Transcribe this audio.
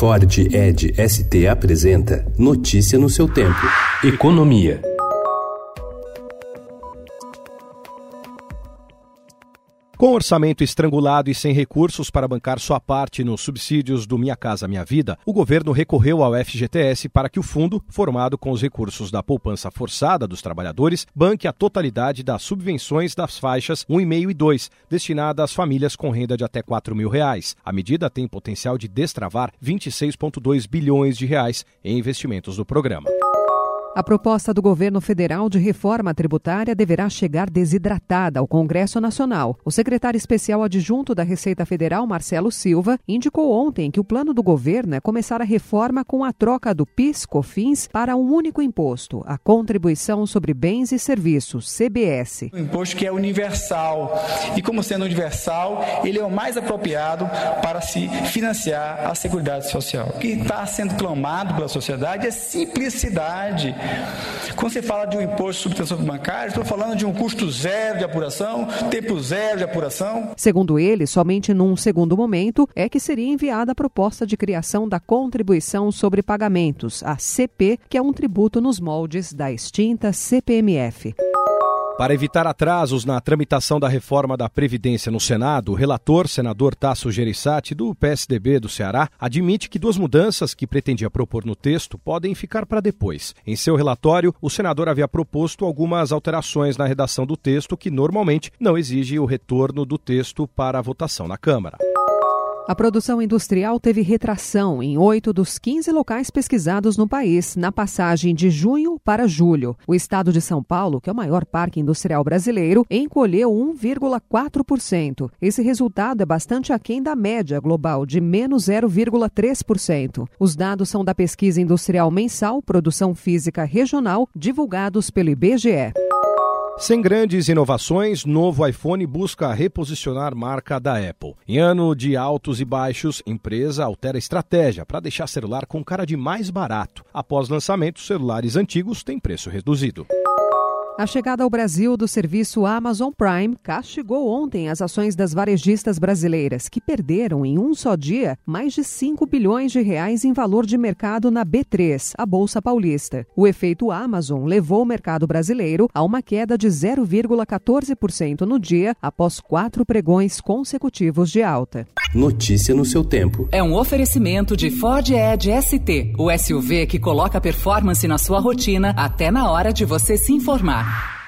Ford Ed ST apresenta Notícia no seu tempo. Economia. Com orçamento estrangulado e sem recursos para bancar sua parte nos subsídios do Minha Casa Minha Vida, o governo recorreu ao FGTS para que o fundo, formado com os recursos da poupança forçada dos trabalhadores, banque a totalidade das subvenções das faixas 1,5 e 2, destinadas às famílias com renda de até 4 mil reais. A medida tem potencial de destravar 26,2 bilhões de reais em investimentos do programa. A proposta do governo federal de reforma tributária deverá chegar desidratada ao Congresso Nacional. O secretário especial adjunto da Receita Federal, Marcelo Silva, indicou ontem que o plano do governo é começar a reforma com a troca do PIS/COFINS para um único imposto, a Contribuição sobre Bens e Serviços, CBS. Um imposto que é universal e, como sendo universal, ele é o mais apropriado para se financiar a Seguridade Social. O que está sendo clamado pela sociedade é simplicidade quando você fala de um imposto sobre transações bancárias, estou falando de um custo zero de apuração, tempo zero de apuração. Segundo ele, somente num segundo momento é que seria enviada a proposta de criação da Contribuição sobre Pagamentos, a CP, que é um tributo nos moldes da extinta CPMF. Para evitar atrasos na tramitação da reforma da Previdência no Senado, o relator, senador Tasso Gereissati, do PSDB do Ceará, admite que duas mudanças que pretendia propor no texto podem ficar para depois. Em seu relatório, o senador havia proposto algumas alterações na redação do texto que normalmente não exige o retorno do texto para a votação na Câmara. A produção industrial teve retração em oito dos 15 locais pesquisados no país na passagem de junho para julho. O estado de São Paulo, que é o maior parque industrial brasileiro, encolheu 1,4%. Esse resultado é bastante aquém da média global, de menos 0,3%. Os dados são da pesquisa industrial mensal Produção Física Regional, divulgados pelo IBGE. Sem grandes inovações, novo iPhone busca reposicionar marca da Apple. Em ano de altos e baixos, empresa altera estratégia para deixar celular com cara de mais barato. Após lançamento, celulares antigos têm preço reduzido. A chegada ao Brasil do serviço Amazon Prime castigou ontem as ações das varejistas brasileiras, que perderam em um só dia mais de 5 bilhões de reais em valor de mercado na B3, a Bolsa Paulista. O efeito Amazon levou o mercado brasileiro a uma queda de 0,14% no dia após quatro pregões consecutivos de alta. Notícia no seu tempo. É um oferecimento de Ford Edge ST, o SUV que coloca performance na sua rotina até na hora de você se informar.